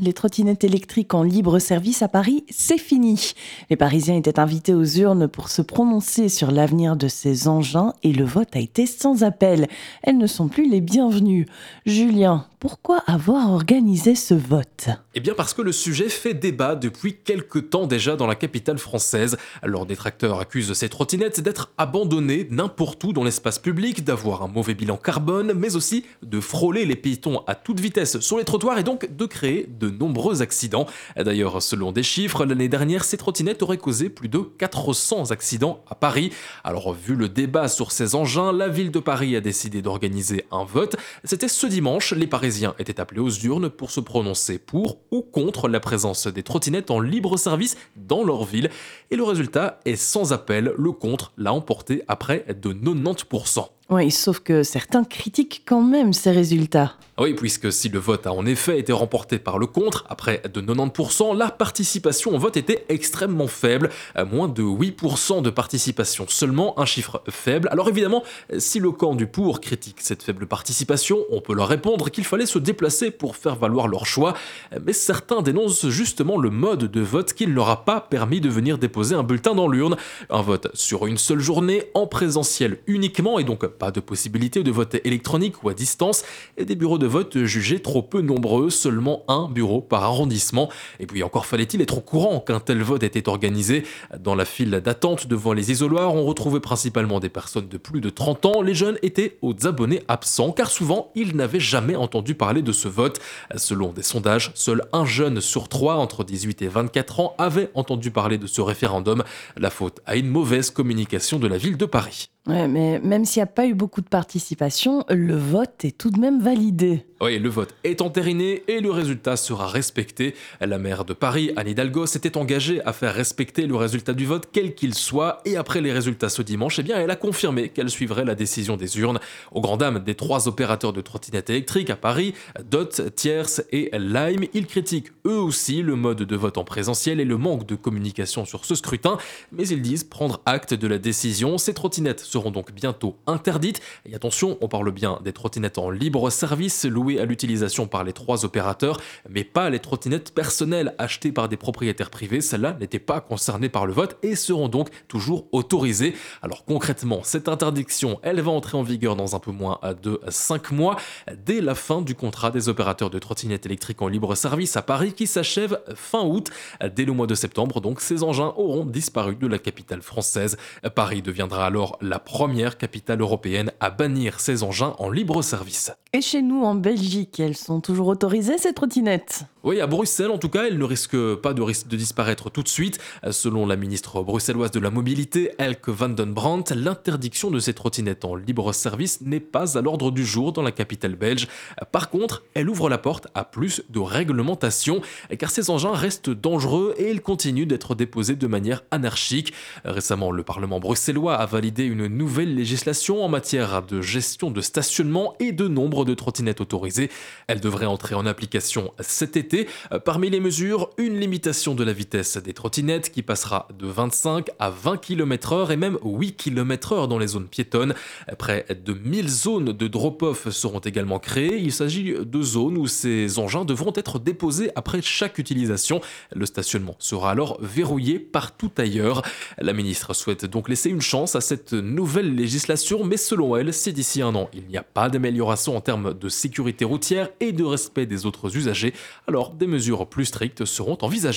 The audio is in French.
Les trottinettes électriques en libre service à Paris, c'est fini. Les Parisiens étaient invités aux urnes pour se prononcer sur l'avenir de ces engins et le vote a été sans appel. Elles ne sont plus les bienvenues. Julien, pourquoi avoir organisé ce vote? Eh bien parce que le sujet fait débat depuis quelque temps déjà dans la capitale française. Leurs détracteurs accusent ces trottinettes d'être abandonnées n'importe où dans l'espace public, d'avoir un mauvais bilan carbone, mais aussi de frôler les piétons à toute vitesse sur les trottoirs et donc de créer de nombreux accidents. D'ailleurs, selon des chiffres, l'année dernière, ces trottinettes auraient causé plus de 400 accidents à Paris. Alors vu le débat sur ces engins, la ville de Paris a décidé d'organiser un vote. C'était ce dimanche, les Parisiens étaient appelés aux urnes pour se prononcer pour ou contre la présence des trottinettes en libre service dans leur ville. Et le résultat est sans appel, le contre l'a emporté à près de 90%. Oui, sauf que certains critiquent quand même ces résultats. Oui, puisque si le vote a en effet été remporté par le contre, à près de 90%, la participation au vote était extrêmement faible, à moins de 8% de participation seulement, un chiffre faible. Alors évidemment, si le camp du pour critique cette faible participation, on peut leur répondre qu'il fallait se déplacer pour faire valoir leur choix, mais certains dénoncent justement le mode de vote qui ne leur a pas permis de venir déposer un bulletin dans l'urne. Un vote sur une seule journée, en présentiel uniquement, et donc pas de possibilité de vote électronique ou à distance, et des bureaux de vote jugés trop peu nombreux, seulement un bureau par arrondissement. Et puis encore fallait-il être au courant qu'un tel vote était organisé. Dans la file d'attente devant les isoloirs, on retrouvait principalement des personnes de plus de 30 ans. Les jeunes étaient aux abonnés absents, car souvent ils n'avaient jamais entendu parler de ce vote. Selon des sondages, seul un jeune sur trois entre 18 et 24 ans avait entendu parler de ce référendum. La faute à une mauvaise communication de la ville de Paris. Ouais, mais même s'il n'y a pas eu beaucoup de participation, le vote est tout de même validé. Oui, le vote est entériné et le résultat sera respecté. La maire de Paris, Anne Hidalgo, s'était engagée à faire respecter le résultat du vote, quel qu'il soit, et après les résultats ce dimanche, eh bien, elle a confirmé qu'elle suivrait la décision des urnes. Au grand dam des trois opérateurs de trottinettes électriques à Paris, Dot, Tierce et Lime, ils critiquent eux aussi le mode de vote en présentiel et le manque de communication sur ce scrutin, mais ils disent prendre acte de la décision. Ces trottinettes donc bientôt interdites. Et attention, on parle bien des trottinettes en libre service, à l'utilisation par les trois opérateurs, mais pas les trottinettes personnelles achetées par des propriétaires privés. Celles-là n'étaient pas concernées par le vote et seront donc toujours autorisées. Alors concrètement, cette interdiction, elle va entrer en vigueur dans un peu moins de 5 mois, dès la fin du contrat des opérateurs de trottinettes électriques en libre service à Paris qui s'achève fin août. Dès le mois de septembre, donc, ces engins auront disparu de la capitale française. Paris deviendra alors la première capitale européenne à bannir ces engins en libre service. Et chez nous, en Belgique, Belgique, elles sont toujours autorisées ces trottinettes? Oui, à Bruxelles en tout cas, elles ne risquent pas de, de disparaître tout de suite. Selon la ministre bruxelloise de la Mobilité, Elke van den Brandt, l'interdiction de ces trottinettes en libre service n'est pas à l'ordre du jour dans la capitale belge. Par contre, elle ouvre la porte à plus de réglementation, car ces engins restent dangereux et ils continuent d'être déposés de manière anarchique. Récemment, le Parlement bruxellois a validé une nouvelle législation en matière de gestion de stationnement et de nombre de trottinettes autorisées elle devrait entrer en application cet été. Euh, parmi les mesures, une limitation de la vitesse des trottinettes qui passera de 25 à 20 km/h et même 8 km/h dans les zones piétonnes. Près de 1000 zones de drop-off seront également créées. Il s'agit de zones où ces engins devront être déposés après chaque utilisation. Le stationnement sera alors verrouillé partout ailleurs. La ministre souhaite donc laisser une chance à cette nouvelle législation, mais selon elle, si d'ici un an il n'y a pas d'amélioration en termes de sécurité routière et de respect des autres usagers, des mesures plus strictes seront envisagées.